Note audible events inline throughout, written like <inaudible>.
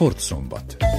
Sportszombat.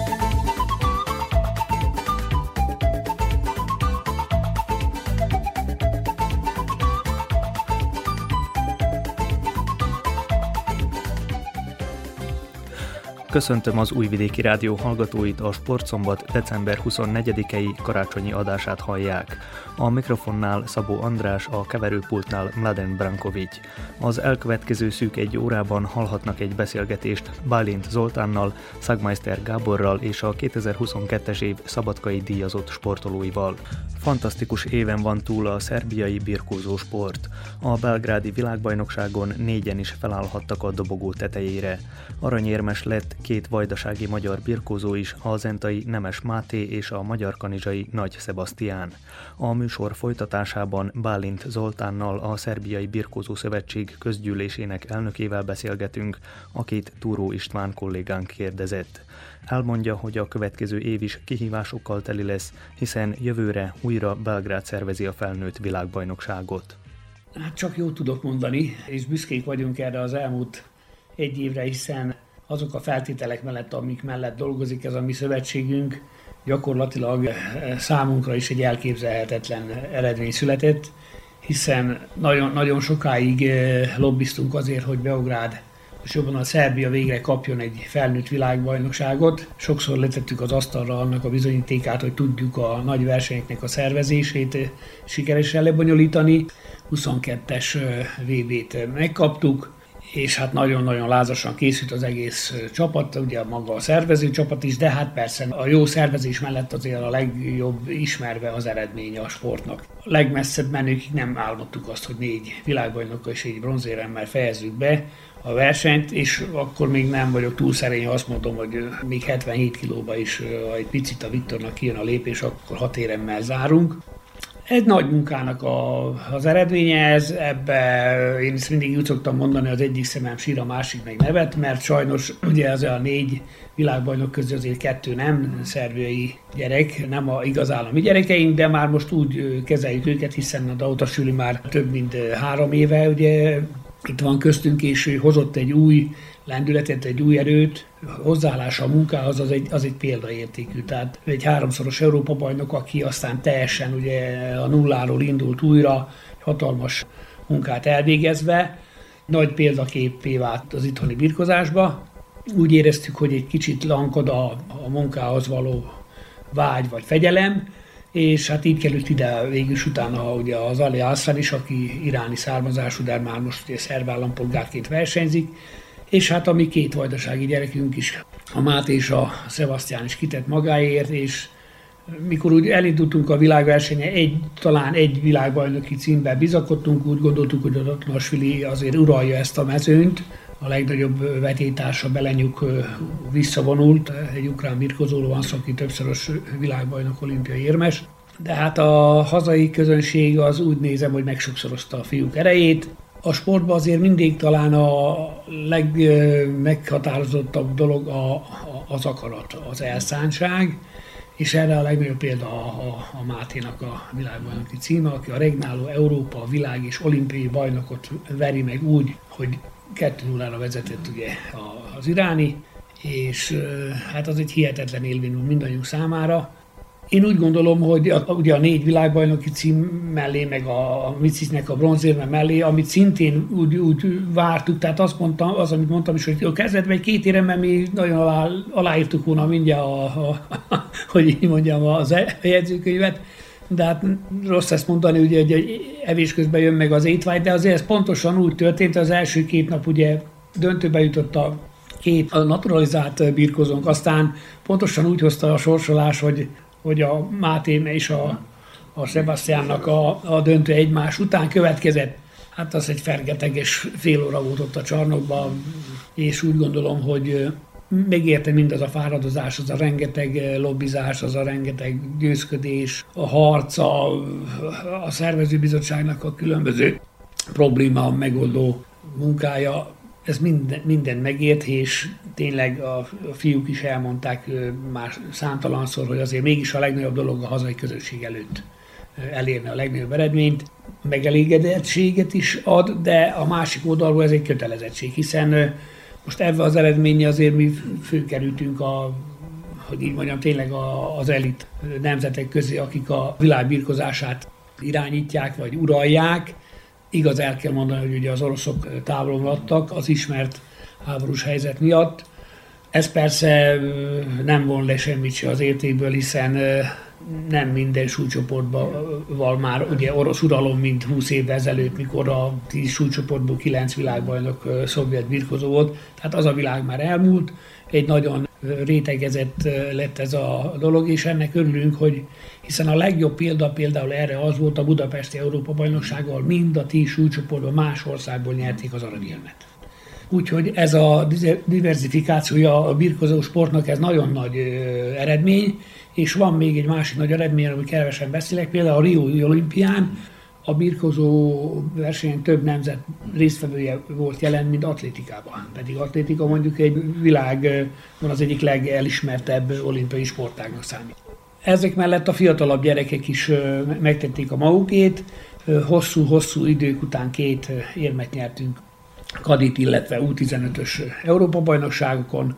Köszöntöm az Újvidéki Rádió hallgatóit, a Sportszombat december 24-i karácsonyi adását hallják. A mikrofonnál Szabó András, a keverőpultnál Mladen Brankovic. Az elkövetkező szűk egy órában hallhatnak egy beszélgetést Bálint Zoltánnal, Szagmeister Gáborral és a 2022-es év szabadkai díjazott sportolóival. Fantasztikus éven van túl a szerbiai birkózó sport. A belgrádi világbajnokságon négyen is felállhattak a dobogó tetejére. Aranyérmes lett két vajdasági magyar birkózó is, a zentai Nemes Máté és a magyar kanizsai Nagy Sebastián. A műsor folytatásában Bálint Zoltánnal a Szerbiai Birkózó Szövetség közgyűlésének elnökével beszélgetünk, akit Túró István kollégánk kérdezett. Elmondja, hogy a következő év is kihívásokkal teli lesz, hiszen jövőre újra Belgrád szervezi a felnőtt világbajnokságot. Hát csak jót tudok mondani, és büszkék vagyunk erre az elmúlt egy évre, hiszen azok a feltételek mellett, amik mellett dolgozik ez a mi szövetségünk, gyakorlatilag eh, számunkra is egy elképzelhetetlen eredmény született, hiszen nagyon, nagyon sokáig eh, lobbiztunk azért, hogy Beográd és jobban a Szerbia végre kapjon egy felnőtt világbajnokságot. Sokszor letettük az asztalra annak a bizonyítékát, hogy tudjuk a nagy versenyeknek a szervezését eh, sikeresen lebonyolítani. 22-es VB-t megkaptuk, és hát nagyon-nagyon lázasan készült az egész csapat, ugye maga a szervező csapat is, de hát persze a jó szervezés mellett azért a legjobb ismerve az eredménye a sportnak. A legmesszebb menőkig nem álmodtuk azt, hogy négy világbajnok és egy bronzéremmel fejezzük be a versenyt, és akkor még nem vagyok túl szerény, azt mondom, hogy még 77 kilóba is, ha egy picit a Viktornak kijön a lépés, akkor hat éremmel zárunk. Egy nagy munkának a, az eredménye ez, ebbe én is mindig úgy szoktam mondani, az egyik szemem sír, a másik meg nevet, mert sajnos ugye az a négy világbajnok közül azért kettő nem szerbiai gyerek, nem a igaz állami gyerekeink, de már most úgy kezeljük őket, hiszen a Dauta Süli már több mint három éve ugye itt van köztünk, és ő hozott egy új lendületet, egy új erőt, hozzáállása a munkához az egy, az egy példaértékű. Tehát egy háromszoros Európa bajnok, aki aztán teljesen ugye a nulláról indult újra, hatalmas munkát elvégezve, nagy példaképé vált az itthoni birkozásba. Úgy éreztük, hogy egy kicsit lankad a, a munkához való vágy vagy fegyelem, és hát így került ide végül is utána ugye az Ali Aslan is, aki iráni származású, de már most ugye szerb állampolgárként versenyzik, és hát a mi két vajdasági gyerekünk is, a Máté és a Sebastián is kitett magáért, és mikor úgy elindultunk a világversenye, egy, talán egy világbajnoki címben bizakodtunk, úgy gondoltuk, hogy a Tatnasvili azért uralja ezt a mezőnyt, a legnagyobb vetétársa Belenyuk visszavonult, egy ukrán birkozóról van szó, aki többszörös világbajnok olimpiai érmes, de hát a hazai közönség az úgy nézem, hogy megsokszorozta a fiúk erejét, a sportban azért mindig talán a legmeghatározottabb dolog a, a, az akarat, az elszántság, és erre a legnagyobb példa a, a, a Máténak a világbajnoki címe, aki a regnáló Európa, világ és olimpiai bajnokot veri meg úgy, hogy 2 0 vezetett ugye az iráni, és hát az egy hihetetlen élmény mindannyiunk számára. Én úgy gondolom, hogy a, ugye a négy világbajnoki cím mellé, meg a, a Micisnek a bronzérme mellé, amit szintén úgy, úgy vártuk, tehát azt mondtam, az, amit mondtam is, hogy a kezdetben egy két éremben mi nagyon alá, aláírtuk volna mindjárt, a, a, a, <laughs> hogy így mondjam, az e, jegyzőkönyvet, de hát rossz ezt mondani, ugye, hogy evés közben jön meg az étvágy, de azért ez pontosan úgy történt, az első két nap ugye döntőbe jutott a két a naturalizált birkozónk, aztán pontosan úgy hozta a sorsolás, hogy hogy a Máté és a, a Sebastiánnak a, a döntő egymás után következett. Hát az egy fergeteges fél óra volt ott a csarnokban, és úgy gondolom, hogy megérte mindaz a fáradozás, az a rengeteg lobbizás, az a rengeteg győzködés, a harc, a, szervezőbizottságnak a különböző probléma megoldó munkája ez minden, minden megért, és tényleg a, a fiúk is elmondták már számtalanszor, hogy azért mégis a legnagyobb dolog a hazai közösség előtt elérni a legnagyobb eredményt. Megelégedettséget is ad, de a másik oldalról ez egy kötelezettség, hiszen Most ebben az eredménye azért mi főkerültünk a hogy így mondjam, tényleg az elit nemzetek közé, akik a világ birkozását irányítják vagy uralják. Igaz, el kell mondani, hogy ugye az oroszok távolon maradtak az ismert háborús helyzet miatt. Ez persze nem von le semmit se az értékből, hiszen nem minden súlycsoportban van már ugye orosz uralom, mint 20 évvel ezelőtt, mikor a 10 súlycsoportból 9 világbajnok szovjet birkozó volt. Tehát az a világ már elmúlt, egy nagyon rétegezett lett ez a dolog, és ennek örülünk, hogy hiszen a legjobb példa például erre az volt a Budapesti Európa bajnoksággal, mind a 10 súlycsoportban más országból nyerték az aranyérmet. Úgyhogy ez a diversifikációja a birkozó sportnak ez nagyon nagy eredmény, és van még egy másik nagy eredmény, amiről kevesen beszélek, például a Rio olimpián a birkozó versenyen több nemzet résztvevője volt jelen, mint atlétikában. Pedig atlétika mondjuk egy világ, van az egyik legelismertebb olimpiai sportágnak számít. Ezek mellett a fiatalabb gyerekek is megtették a magukét, hosszú-hosszú idők után két érmet nyertünk Kadit, illetve U15-ös Európa-bajnokságokon.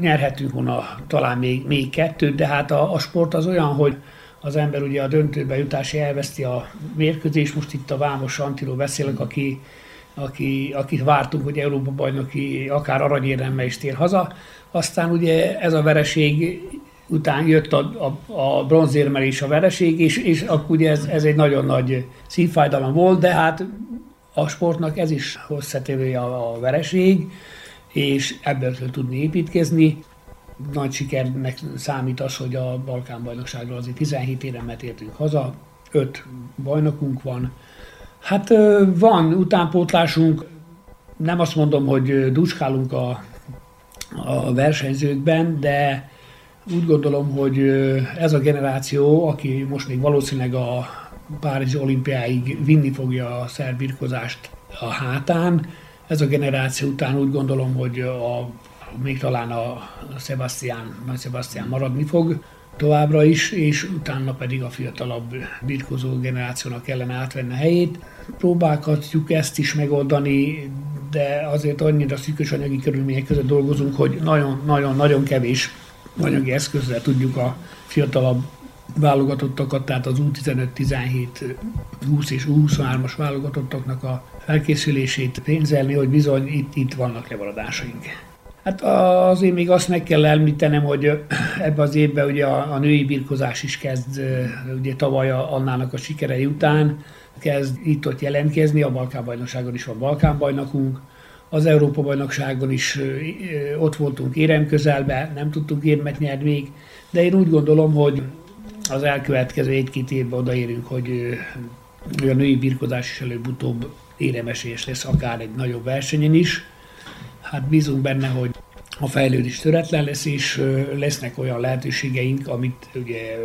Nyerhetünk volna talán még, még kettőt, de hát a, a sport az olyan, hogy az ember ugye a döntőbe jutási elveszti a mérkőzés. Most itt a Vámos Antiról beszélek, aki, aki, akit vártunk, hogy Európa bajnoki akár aranyéremmel is tér haza. Aztán ugye ez a vereség után jött a, a, a bronzérmel is a vereség, és, és akkor ugye ez, ez egy nagyon nagy szívfájdalom volt, de hát a sportnak ez is hosszatévője a, vereség, és ebből kell tudni építkezni nagy sikernek számít az, hogy a Balkán bajnokságról azért 17 éremet értünk haza, 5 bajnokunk van. Hát van utánpótlásunk, nem azt mondom, hogy duskálunk a, a versenyzőkben, de úgy gondolom, hogy ez a generáció, aki most még valószínűleg a Párizsi olimpiáig vinni fogja a szerbirkozást a hátán, ez a generáció után úgy gondolom, hogy a még talán a Sebastian, Nagy Sebastian maradni fog továbbra is, és utána pedig a fiatalabb birkozó generációnak kellene átvenni a helyét. Próbálgatjuk ezt is megoldani, de azért annyira szűkös anyagi körülmények között dolgozunk, hogy nagyon-nagyon-nagyon kevés anyagi eszközzel tudjuk a fiatalabb válogatottakat, tehát az U15, 17, 20 és U23-as válogatottaknak a felkészülését pénzelni, hogy bizony itt, itt vannak levaradásaink. Hát azért még azt meg kell említenem, hogy ebbe az évben ugye a, a női birkozás is kezd, ugye tavaly annának a sikerei után kezd itt-ott jelentkezni, a Balkánbajnokságon is van Balkánbajnokunk, az Európa-bajnokságon is ott voltunk érem közelbe, nem tudtunk érmet nyerni még, de én úgy gondolom, hogy az elkövetkező egy-két évben odaérünk, hogy a női birkozás is előbb-utóbb éremesélyes lesz, akár egy nagyobb versenyen is hát bízunk benne, hogy a fejlődés töretlen lesz, és lesznek olyan lehetőségeink, amit ugye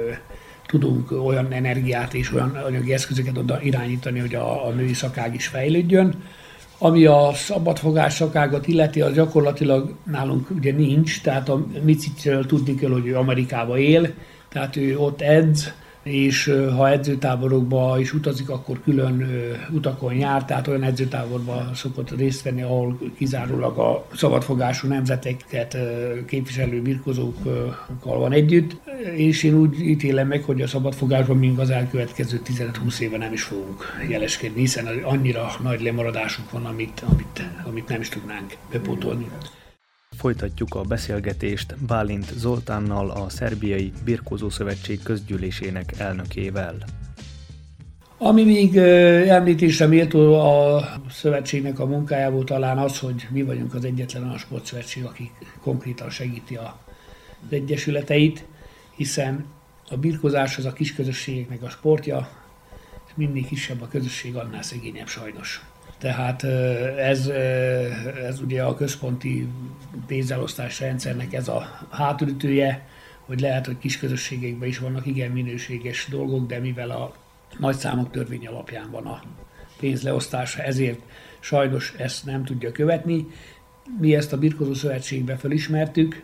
tudunk olyan energiát és olyan anyagi eszközöket oda irányítani, hogy a, a női szakág is fejlődjön. Ami a szabadfogás szakágot illeti, az gyakorlatilag nálunk ugye nincs, tehát a Micicről tudni kell, hogy ő Amerikába él, tehát ő ott edz, és ha edzőtáborokba is utazik, akkor külön utakon jár, tehát olyan edzőtáborba szokott részt venni, ahol kizárólag a szabadfogású nemzeteket képviselő birkozókkal van együtt, és én úgy ítélem meg, hogy a szabadfogásban még az elkövetkező 15-20 éve nem is fogunk jeleskedni, hiszen annyira nagy lemaradásunk van, amit, amit, amit nem is tudnánk bepótolni. Folytatjuk a beszélgetést Bálint Zoltánnal, a Szerbiai Birkózó Szövetség közgyűlésének elnökével. Ami még említésre méltó a szövetségnek a munkájából talán az, hogy mi vagyunk az egyetlen olyan sportszövetség, aki konkrétan segíti az egyesületeit, hiszen a birkozás az a kis közösségeknek a sportja, és mindig kisebb a közösség, annál szegényebb sajnos. Tehát ez, ez ugye a központi pénzelosztás rendszernek ez a hátulütője, hogy lehet, hogy kis közösségekben is vannak igen minőséges dolgok, de mivel a nagy számok törvény alapján van a pénzleosztása, ezért sajnos ezt nem tudja követni. Mi ezt a Birkozó Szövetségbe felismertük,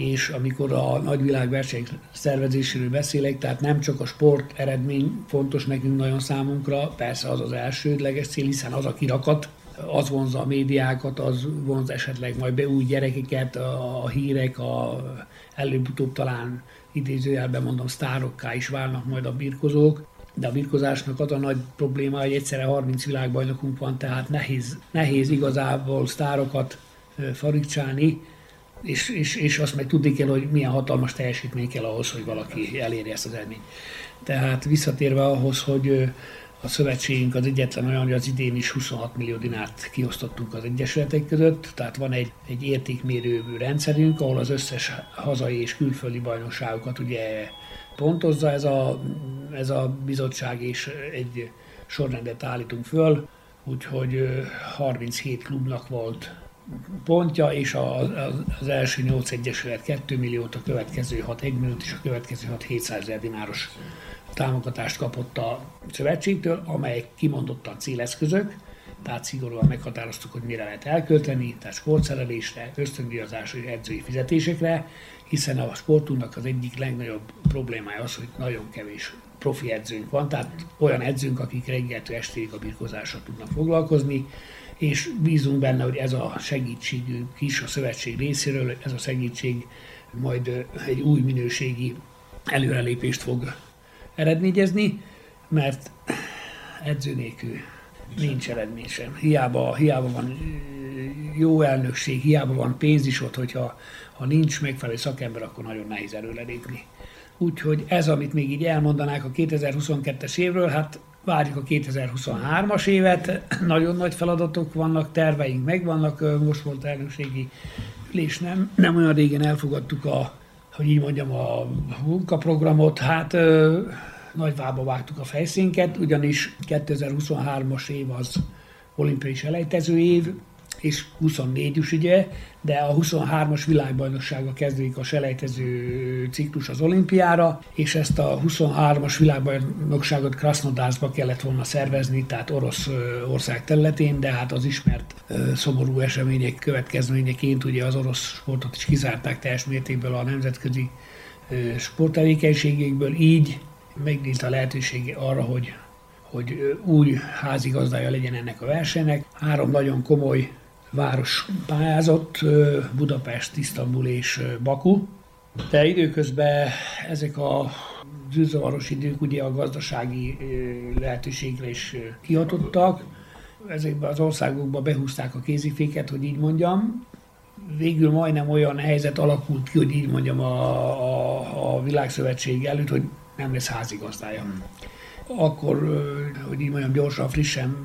és amikor a nagyvilágverseny szervezéséről beszélek, tehát nem csak a sport eredmény fontos nekünk nagyon számunkra, persze az az elsődleges cél, hiszen az a kirakat, az vonza a médiákat, az vonz esetleg majd be új gyerekeket, a, a hírek, a, előbb-utóbb talán idézőjelben mondom, sztárokká is válnak majd a birkozók, de a birkozásnak az a nagy probléma, hogy egyszerre 30 világbajnokunk van, tehát nehéz, nehéz igazából sztárokat farigcsálni, és, és, és azt meg tudni kell, hogy milyen hatalmas teljesítmény kell ahhoz, hogy valaki elérje ezt az eredményt. Tehát visszatérve ahhoz, hogy a szövetségünk az egyetlen olyan, hogy az idén is 26 millió dinárt kiosztottunk az egyesületek között, tehát van egy, egy értékmérő rendszerünk, ahol az összes hazai és külföldi bajnokságokat ugye pontozza ez a, ez a bizottság, és egy sorrendet állítunk föl, úgyhogy 37 klubnak volt pontja, és az első 8 egyesület 2 milliót, a következő 6 1 milliót, és a következő 6 700 ezer dináros támogatást kapott a szövetségtől, amelyek kimondottan céleszközök, tehát szigorúan meghatároztuk, hogy mire lehet elkölteni, tehát sportszerelésre, ösztöndíjazásra és edzői fizetésekre, hiszen a sportunknak az egyik legnagyobb problémája az, hogy nagyon kevés profi edzőnk van, tehát olyan edzőnk, akik reggeltől estéig a birkozással tudnak foglalkozni, és bízunk benne, hogy ez a segítségünk is a szövetség részéről, ez a segítség majd egy új minőségi előrelépést fog eredményezni, mert edző nélkül nincs eredmény sem. Hiába, hiába van jó elnökség, hiába van pénz is ott, hogyha ha nincs megfelelő szakember, akkor nagyon nehéz előrelépni. Úgyhogy ez, amit még így elmondanák a 2022-es évről, hát várjuk a 2023-as évet, nagyon nagy feladatok vannak, terveink megvannak, most volt elnökségi ülés, nem, nem olyan régen elfogadtuk a, hogy így mondjam, a munkaprogramot, hát nagy vába vágtuk a fejszénket, ugyanis 2023-as év az olimpiai selejtező év, és 24 is ugye, de a 23-as világbajnoksága kezdődik a selejtező ciklus az olimpiára, és ezt a 23-as világbajnokságot Krasnodászba kellett volna szervezni, tehát orosz ország területén, de hát az ismert szomorú események következményeként ugye az orosz sportot is kizárták teljes mértékben a nemzetközi sporttevékenységekből, így megnyílt a lehetőség arra, hogy hogy új házigazdája legyen ennek a versenynek. Három nagyon komoly város pályázott, Budapest, Isztambul és Baku. De időközben ezek a zűrzavaros idők ugye a gazdasági lehetőségre is kihatottak. Ezekben az országokban behúzták a kéziféket, hogy így mondjam. Végül majdnem olyan helyzet alakult ki, hogy így mondjam a, a, a világszövetség előtt, hogy nem lesz házigazdája. Akkor, hogy így mondjam, gyorsan, frissen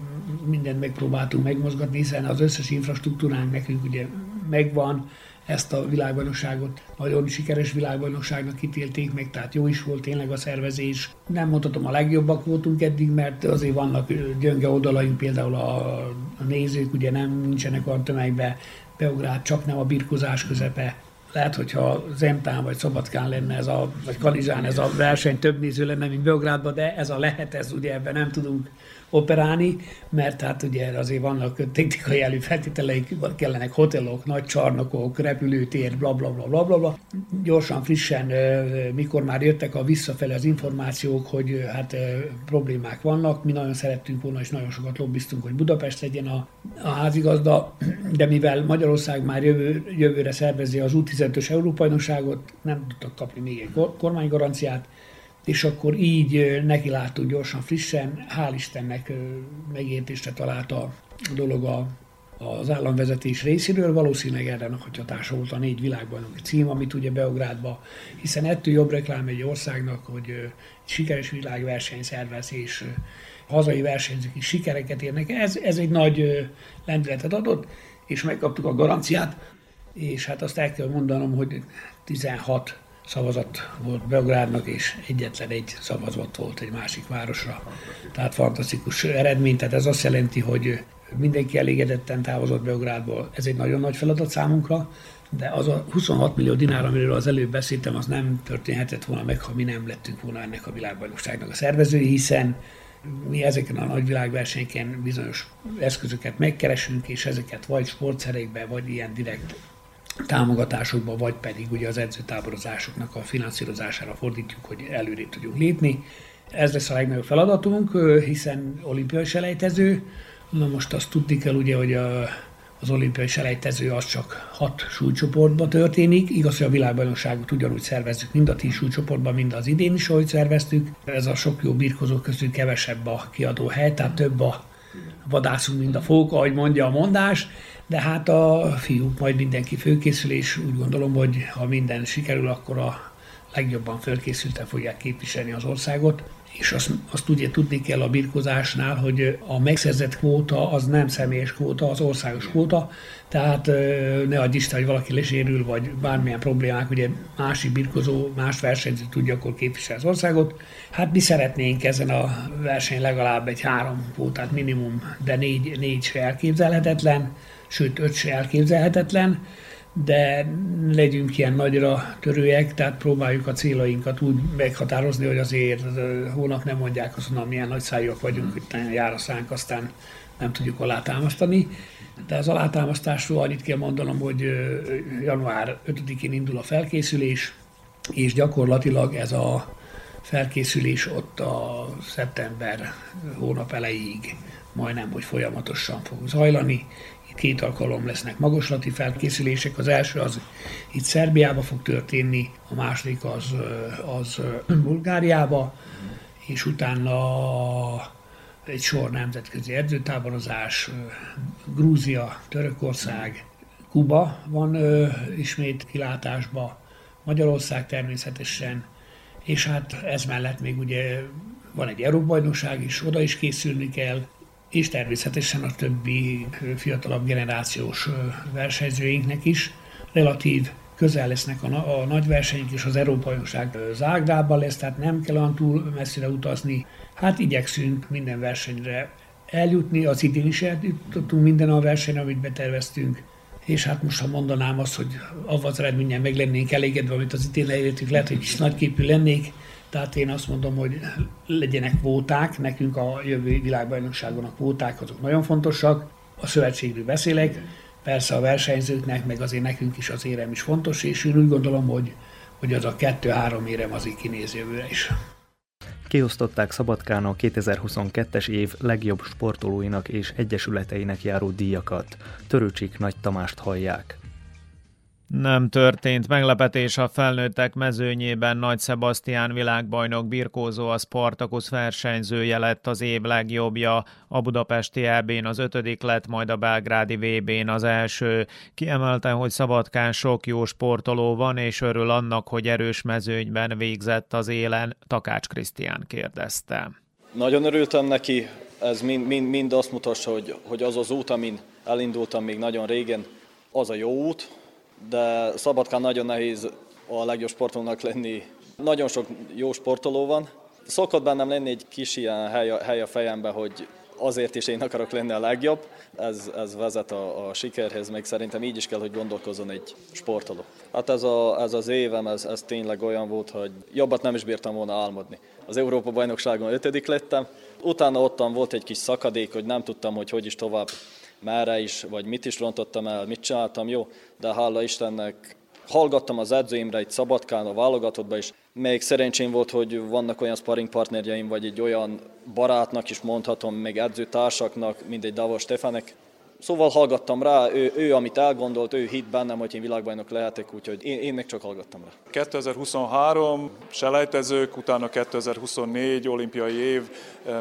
mindent megpróbáltunk megmozgatni, hiszen az összes infrastruktúránk nekünk ugye megvan, ezt a világbajnokságot nagyon sikeres világbajnokságnak ítélték meg, tehát jó is volt tényleg a szervezés. Nem mondhatom, a legjobbak voltunk eddig, mert azért vannak gyönge oldalaink, például a, a nézők ugye nem nincsenek olyan tömegbe, Beográd csak nem a birkozás közepe, lehet, hogyha Zentán vagy Szabadkán lenne ez a, vagy Kanizsán ez a verseny több néző lenne, mint Beográdban, de ez a lehet, ez ugye ebben nem tudunk operálni, mert hát ugye azért vannak technikai előfeltételeik, kellenek hotelok, nagy csarnokok, repülőtér, bla bla bla bla bla. bla. Gyorsan, frissen, mikor már jöttek a visszafele az információk, hogy hát problémák vannak, mi nagyon szerettünk volna, és nagyon sokat lobbiztunk, hogy Budapest legyen a, a házigazda, de mivel Magyarország már jövő, jövőre szervezi az U15-ös Európa-bajnokságot, nem tudtak kapni még egy kormánygaranciát, és akkor így neki láttuk gyorsan, frissen, hál' Istennek megértésre találta a dolog a, az államvezetés részéről, valószínűleg erre nagy hatása volt a négy világbajnoki cím, amit ugye Beográdba, hiszen ettől jobb reklám egy országnak, hogy egy sikeres világverseny szervez, és hazai versenyzők is sikereket érnek. Ez, ez egy nagy lendületet adott, és megkaptuk a garanciát, és hát azt el kell mondanom, hogy 16 szavazat volt Beográdnak, és egyetlen egy szavazat volt egy másik városra. Tehát fantasztikus eredmény, tehát ez azt jelenti, hogy mindenki elégedetten távozott Beográdból. Ez egy nagyon nagy feladat számunkra, de az a 26 millió dinár, amiről az előbb beszéltem, az nem történhetett volna meg, ha mi nem lettünk volna ennek a világbajnokságnak a szervezői, hiszen mi ezeken a nagy világversenyeken bizonyos eszközöket megkeresünk, és ezeket vagy sportszerekbe, vagy ilyen direkt támogatásokba, vagy pedig ugye az edzőtáborozásoknak a finanszírozására fordítjuk, hogy előrébb tudjunk lépni. Ez lesz a legnagyobb feladatunk, hiszen olimpiai selejtező Na most azt tudni kell ugye, hogy a, az olimpiai selejtező az csak hat súlycsoportban történik. Igaz, hogy a világbajnokságot ugyanúgy szervezzük, mind a tíz súlycsoportban, mind az idén is, ahogy szerveztük. Ez a sok jó birkozó közül kevesebb a kiadó hely, tehát több a vadászunk, mint a fók, ahogy mondja a mondás. De hát a fiúk majd mindenki főkészül, és úgy gondolom, hogy ha minden sikerül, akkor a legjobban fölkészülten fogják képviselni az országot. És azt, azt ugye tudni kell a birkozásnál, hogy a megszerzett kvóta az nem személyes kvóta, az országos kvóta, tehát ne adj Isten, hogy valaki lesérül, vagy bármilyen problémák, ugye másik birkozó, más versenyző tudja akkor képviselni az országot. Hát mi szeretnénk ezen a verseny legalább egy három kvótát minimum, de négy, négy se elképzelhetetlen, sőt öt se elképzelhetetlen de legyünk ilyen nagyra törőek, tehát próbáljuk a célainkat úgy meghatározni, hogy azért hónap nem mondják azt, hogy milyen nagy szájúak vagyunk, hogy jár a szánk, aztán nem tudjuk alátámasztani. De az alátámasztásról annyit kell mondanom, hogy január 5-én indul a felkészülés, és gyakorlatilag ez a felkészülés ott a szeptember hónap elejéig majdnem, hogy folyamatosan fog zajlani, két alkalom lesznek magaslati felkészülések. Az első az itt Szerbiába fog történni, a második az, az Bulgáriába, és utána egy sor nemzetközi edzőtáborozás, Grúzia, Törökország, Kuba van ismét kilátásba, Magyarország természetesen, és hát ez mellett még ugye van egy Európa-bajnokság is, oda is készülni kell, és természetesen a többi fiatalabb generációs versenyzőinknek is relatív közel lesznek a, a nagy versenyek, és az Európai Bajnokság Zágrában lesz, tehát nem kell olyan túl messzire utazni. Hát igyekszünk minden versenyre eljutni, az idén is eljutottunk minden a versenyre, amit beterveztünk, és hát most ha mondanám azt, hogy avval az eredménnyel meg lennénk elégedve, amit az idén elértük, lehet, hogy is nagyképű lennék, tehát én azt mondom, hogy legyenek kvóták, nekünk a jövő világbajnokságon a kvóták azok nagyon fontosak. A szövetségről beszélek, persze a versenyzőknek, meg azért nekünk is az érem is fontos, és én úgy gondolom, hogy, hogy az a kettő-három érem az így kinéz jövőre is. Kiosztották Szabadkán a 2022-es év legjobb sportolóinak és egyesületeinek járó díjakat. Törőcsik Nagy Tamást hallják. Nem történt meglepetés a felnőttek mezőnyében. Nagy Sebastián világbajnok birkózó a Spartacus versenyzője lett az év legjobbja, a budapesti EB-n az ötödik lett, majd a belgrádi VB-n az első. Kiemelte, hogy Szabadkán sok jó sportoló van, és örül annak, hogy erős mezőnyben végzett az élen, Takács Krisztián kérdezte. Nagyon örültem neki, ez mind, mind, mind azt mutassa, hogy, hogy az az út, amin elindultam még nagyon régen, az a jó út, de Szabadkán nagyon nehéz a legjobb sportolónak lenni. Nagyon sok jó sportoló van. Szokott bennem lenni egy kis ilyen hely a, hely a fejembe, hogy azért is én akarok lenni a legjobb. Ez, ez vezet a, a sikerhez, még szerintem így is kell, hogy gondolkozzon egy sportoló. Hát ez, a, ez az évem, ez, ez tényleg olyan volt, hogy jobbat nem is bírtam volna álmodni. Az Európa-bajnokságon ötödik lettem, utána ottan volt egy kis szakadék, hogy nem tudtam, hogy hogy is tovább merre is, vagy mit is rontottam el, mit csináltam, jó, de hála Istennek hallgattam az edzőimre egy Szabadkán, a válogatottba is. Még szerencsém volt, hogy vannak olyan sparring partnerjeim, vagy egy olyan barátnak is mondhatom, még edzőtársaknak, mint egy Davos Stefanek. Szóval hallgattam rá, ő, ő amit elgondolt, ő hitt bennem, hogy én világbajnok lehetek, úgyhogy én, én még csak hallgattam rá. 2023 selejtezők, utána 2024 olimpiai év,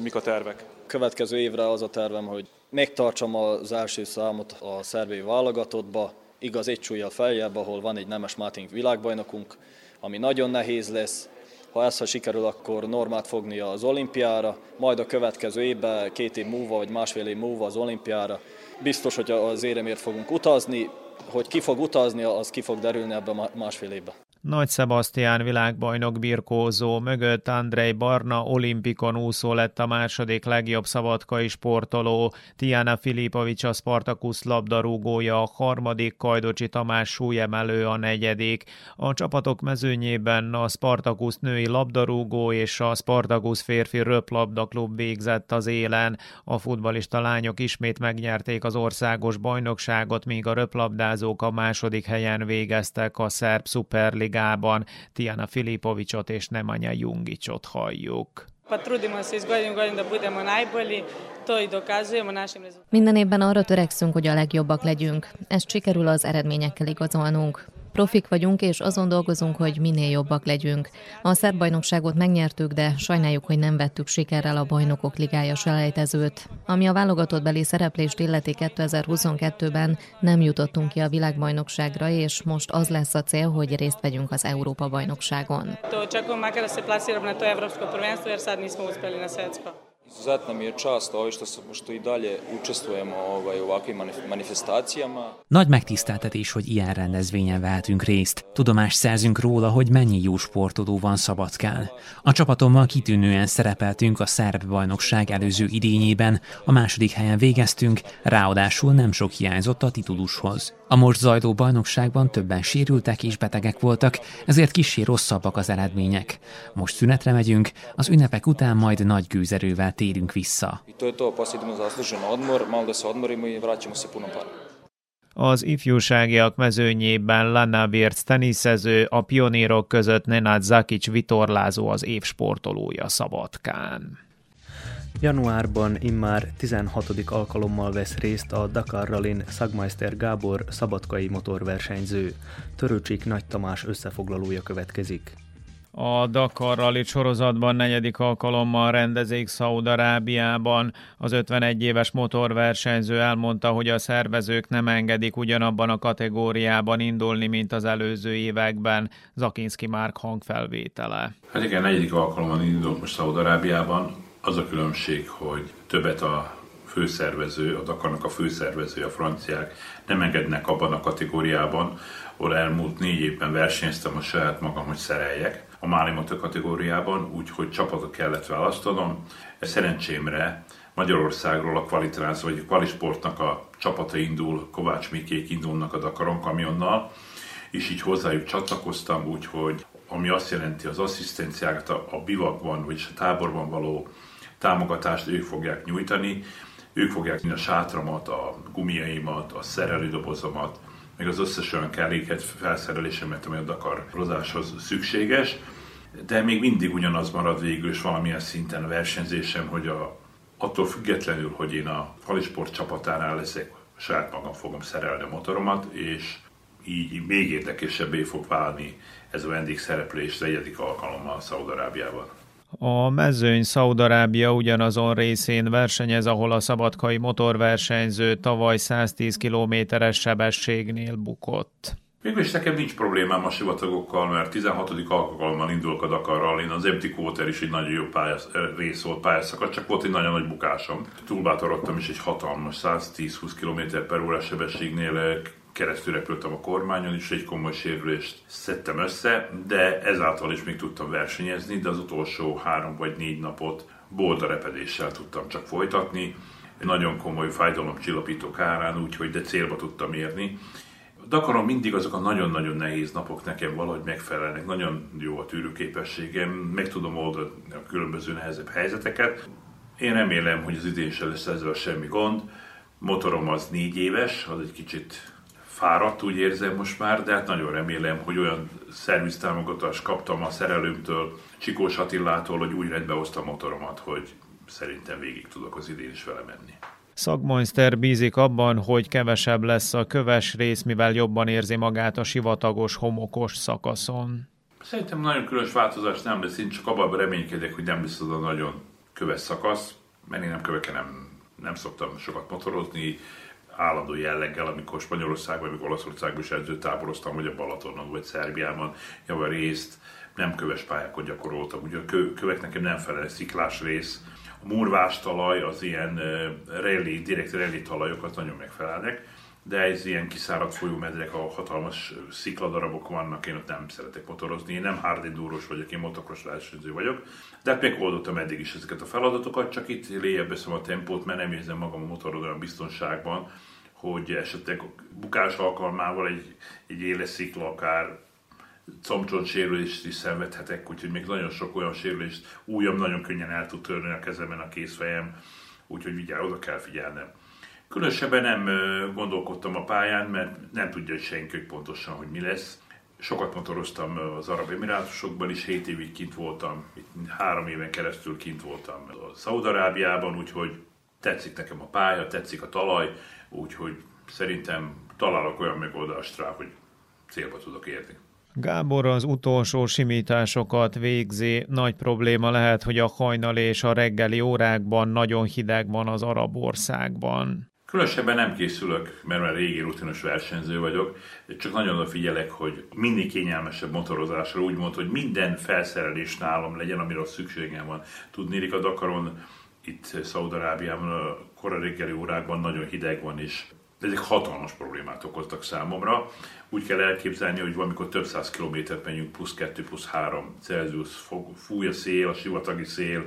mik a tervek? Következő évre az a tervem, hogy megtartsam az első számot a szervé válogatottba, igaz egy súlyjal feljebb, ahol van egy Nemes Mátink világbajnokunk, ami nagyon nehéz lesz. Ha ez ha sikerül, akkor normát fogni az olimpiára, majd a következő évben, két év múlva, vagy másfél év múlva az olimpiára. Biztos, hogy az éremért fogunk utazni, hogy ki fog utazni, az ki fog derülni ebben másfél évben. Nagy Sebastián világbajnok birkózó mögött Andrei Barna olimpikon úszó lett a második legjobb szabadkai sportoló, Tiana Filipovics a Spartakusz labdarúgója, a harmadik Kajdocsi Tamás súlyemelő a negyedik. A csapatok mezőnyében a Spartakusz női labdarúgó és a Spartakusz férfi röplabdaklub végzett az élen. A futbalista lányok ismét megnyerték az országos bajnokságot, míg a röplabdázók a második helyen végeztek a szerb szuperlig ligában Tiana Filipovicsot és Nemanja Jungicsot halljuk. Minden évben arra törekszünk, hogy a legjobbak legyünk. Ezt sikerül az eredményekkel igazolnunk. Profik vagyunk, és azon dolgozunk, hogy minél jobbak legyünk. A szerb bajnokságot megnyertük, de sajnáljuk, hogy nem vettük sikerrel a bajnokok ligája selejtezőt. Ami a válogatott beli szereplést illeti 2022-ben nem jutottunk ki a világbajnokságra, és most az lesz a cél, hogy részt vegyünk az Európa bajnokságon. Izuzetna mi je čast ovaj što, što i dalje učestvujemo ovaj, u ovakvim manifestációma. Nagy megtiszteltetés, hogy ilyen rendezvényen vehetünk részt. Tudomást szerzünk róla, hogy mennyi jó sportoló van Szabadkán. A csapatommal kitűnően szerepeltünk a szerb bajnokság előző idényében, a második helyen végeztünk, ráadásul nem sok hiányzott a titulushoz. A most zajló bajnokságban többen sérültek és betegek voltak, ezért kissé rosszabbak az eredmények. Most szünetre megyünk, az ünnepek után majd nagy gőzerővel térünk vissza. Az ifjúságiak mezőnyében Lana Wirtz teniszező, a pionírok között Nenad Zakic vitorlázó az év sportolója Szabadkán. Januárban immár 16. alkalommal vesz részt a Dakar Rallin Szagmeister Gábor szabadkai motorversenyző. Törőcsik Nagy Tamás összefoglalója következik. A Dakar Rally sorozatban negyedik alkalommal rendezik Szaúd-Arábiában. Az 51 éves motorversenyző elmondta, hogy a szervezők nem engedik ugyanabban a kategóriában indulni, mint az előző években. Zakinski Márk hangfelvétele. Hát igen, negyedik alkalommal indulunk most Szaúd-Arábiában. Az a különbség, hogy többet a főszervező, a Dakarnak a főszervező, a franciák nem engednek abban a kategóriában, ahol elmúlt négy évben versenyeztem a saját magam, hogy szereljek a Málimata kategóriában, úgyhogy csapatot kellett választanom. Szerencsémre Magyarországról a Kvalitráz vagy a Kvalisportnak a csapata indul, Kovács Mikék indulnak a Dakaron kamionnal, és így hozzájuk csatlakoztam, úgyhogy ami azt jelenti az asszisztenciákat a, a bivakban, vagy a táborban való támogatást ők fogják nyújtani, ők fogják a sátramat, a gumiaimat, a szerelődobozomat, meg az összes olyan kelléket, felszerelésemet, ami a Dakarozáshoz szükséges, de még mindig ugyanaz marad végül, és valamilyen szinten a versenyzésem, hogy a, attól függetlenül, hogy én a falisport csapatánál leszek, saját magam fogom szerelni a motoromat, és így még érdekesebbé fog válni ez a vendégszereplés negyedik alkalommal Szaudarábiában. A mezőny Szaudarábia ugyanazon részén versenyez, ahol a szabadkai motorversenyző tavaly 110 kilométeres sebességnél bukott. Mégis nekem nincs problémám a sivatagokkal, mert 16. alkalommal indulok a Dakarral, én az Empty Quarter is egy nagyon jó pályász, rész volt pályaszakad, csak volt egy nagyon nagy bukásom. Túlbátorodtam is egy hatalmas 110-20 km per órás sebességnél keresztül repültem a kormányon, és egy komoly sérülést szedtem össze, de ezáltal is még tudtam versenyezni, de az utolsó három vagy négy napot bolda repedéssel tudtam csak folytatni. Nagyon komoly fájdalomcsillapítók árán, úgyhogy de célba tudtam érni. Dakaron mindig azok a nagyon-nagyon nehéz napok nekem valahogy megfelelnek, nagyon jó a tűrőképességem, meg tudom oldani a különböző nehezebb helyzeteket. Én remélem, hogy az idén se lesz ezzel semmi gond. Motorom az négy éves, az egy kicsit fáradt, úgy érzem most már, de hát nagyon remélem, hogy olyan szerviztámogatást kaptam a szerelőmtől, Csikós Attilától, hogy úgy rendbe hozta a motoromat, hogy szerintem végig tudok az idén is vele menni. Szagmonster bízik abban, hogy kevesebb lesz a köves rész, mivel jobban érzi magát a sivatagos, homokos szakaszon. Szerintem nagyon különös változás nem lesz, én csak abban reménykedek, hogy nem lesz az a nagyon köves szakasz, mert én nem köveken nem, nem szoktam sokat motorozni, állandó jelleggel, amikor Spanyolországban, amikor Olaszországban is edzőtáboroztam, vagy a Balatonon, vagy Szerbiában, javar részt, nem köves pályákon gyakoroltam. Ugye a kövek nekem nem felel sziklás rész. A murvás talaj, az ilyen rally, direkt rally talajokat nagyon megfelelnek, de ez ilyen kiszáradt folyómedrek, a hatalmas szikladarabok vannak, én ott nem szeretek motorozni, én nem hard enduro vagyok, én motokros versenyző vagyok, de hát megoldottam eddig is ezeket a feladatokat, csak itt léjebb veszem a tempót, mert nem érzem magam a motoron olyan biztonságban, hogy esetleg bukás alkalmával egy, egy éles szikla akár combcsont sérülést is szenvedhetek, úgyhogy még nagyon sok olyan sérülést újam nagyon könnyen el tud törni a kezemen, a kézfejem, úgyhogy vigyázz, oda kell figyelnem. Különösebben nem gondolkodtam a pályán, mert nem tudja senki, hogy pontosan, hogy mi lesz. Sokat motoroztam az Arab Emirátusokban is, 7 évig kint voltam, három éven keresztül kint voltam a Szaudarábiában, úgyhogy tetszik nekem a pálya, tetszik a talaj, úgyhogy szerintem találok olyan megoldást rá, hogy célba tudok érni. Gábor az utolsó simításokat végzi. Nagy probléma lehet, hogy a hajnal és a reggeli órákban nagyon hideg van az arab országban. Különösebben nem készülök, mert már régi rutinos versenyző vagyok, csak nagyon odafigyelek, hogy mindig kényelmesebb motorozásra, úgymond, hogy minden felszerelés nálam legyen, amire szükségem van. Tudnélik a Dakaron, itt Szaudarábiában a kora reggeli órákban nagyon hideg van, és ezek hatalmas problémát okoztak számomra. Úgy kell elképzelni, hogy valamikor több száz kilométert menjünk, plusz 2, plusz 3 Celsius, fúj a szél, a sivatagi szél,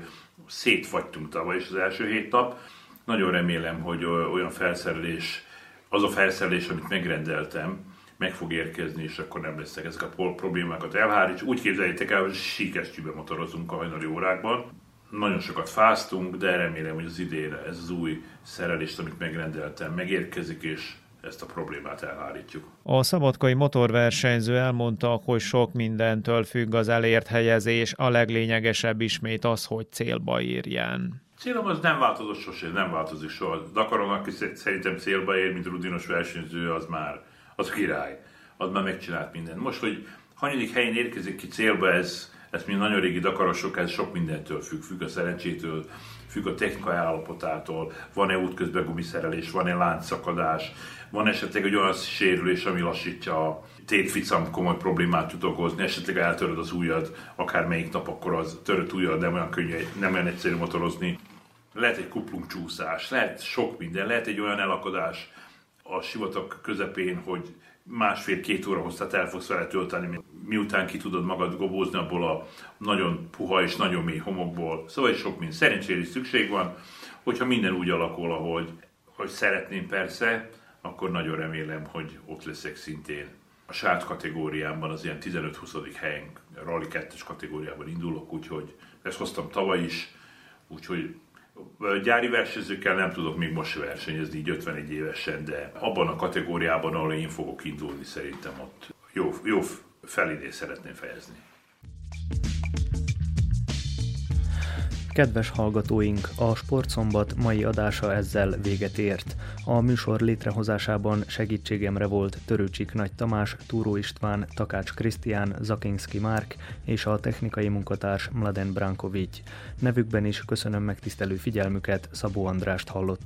szétfagytunk tavaly is az első hét nap. Nagyon remélem, hogy olyan felszerelés, az a felszerelés, amit megrendeltem, meg fog érkezni, és akkor nem lesznek ezek a problémákat elhárítani. Úgy képzeljétek el, hogy síkesztyűben motorozunk a hajnali órákban nagyon sokat fáztunk, de remélem, hogy az idére ez az új szerelést, amit megrendeltem, megérkezik, és ezt a problémát elhárítjuk. A szabadkai motorversenyző elmondta, hogy sok mindentől függ az elért helyezés, a leglényegesebb ismét az, hogy célba érjen. Célom az nem változott sosem, nem változik soha. Dakaron, aki szerintem célba ér, mint rudinos versenyző, az már az király. Az már megcsinált mindent. Most, hogy hanyadik helyen érkezik ki célba, ez ezt mi nagyon régi dakarosok, ez sok mindentől függ, függ a szerencsétől, függ a technikai állapotától, van-e útközben gumiszerelés, van-e láncszakadás, van esetleg egy olyan sérülés, ami lassítja a tétficam komoly problémát tud okozni, esetleg eltöröd az ujjad, akár melyik nap, akkor az törött ujjad nem olyan könnyű, nem olyan egyszerű motorozni. Lehet egy kuplungcsúszás, lehet sok minden, lehet egy olyan elakadás a sivatag közepén, hogy másfél-két óra hosszat el fogsz vele tölteni, miután ki tudod magad gobózni abból a nagyon puha és nagyon mély homokból. Szóval sok mind. Szerencsére is szükség van, hogyha minden úgy alakul, ahogy hogy szeretném persze, akkor nagyon remélem, hogy ott leszek szintén. A sát kategóriámban az ilyen 15-20. helyen, Rally 2-es kategóriában indulok, úgyhogy ezt hoztam tavaly is, úgyhogy Gyári versenyzőkkel nem tudok még most versenyezni, így 51 évesen, de abban a kategóriában, ahol én fogok indulni, szerintem ott jó, jó felidé szeretném fejezni. Kedves hallgatóink, a Sportszombat mai adása ezzel véget ért. A műsor létrehozásában segítségemre volt Törőcsik Nagy Tamás, Túró István, Takács Krisztián, Zakinski Márk és a technikai munkatárs Mladen Brankovic. Nevükben is köszönöm megtisztelő figyelmüket, Szabó Andrást hallották.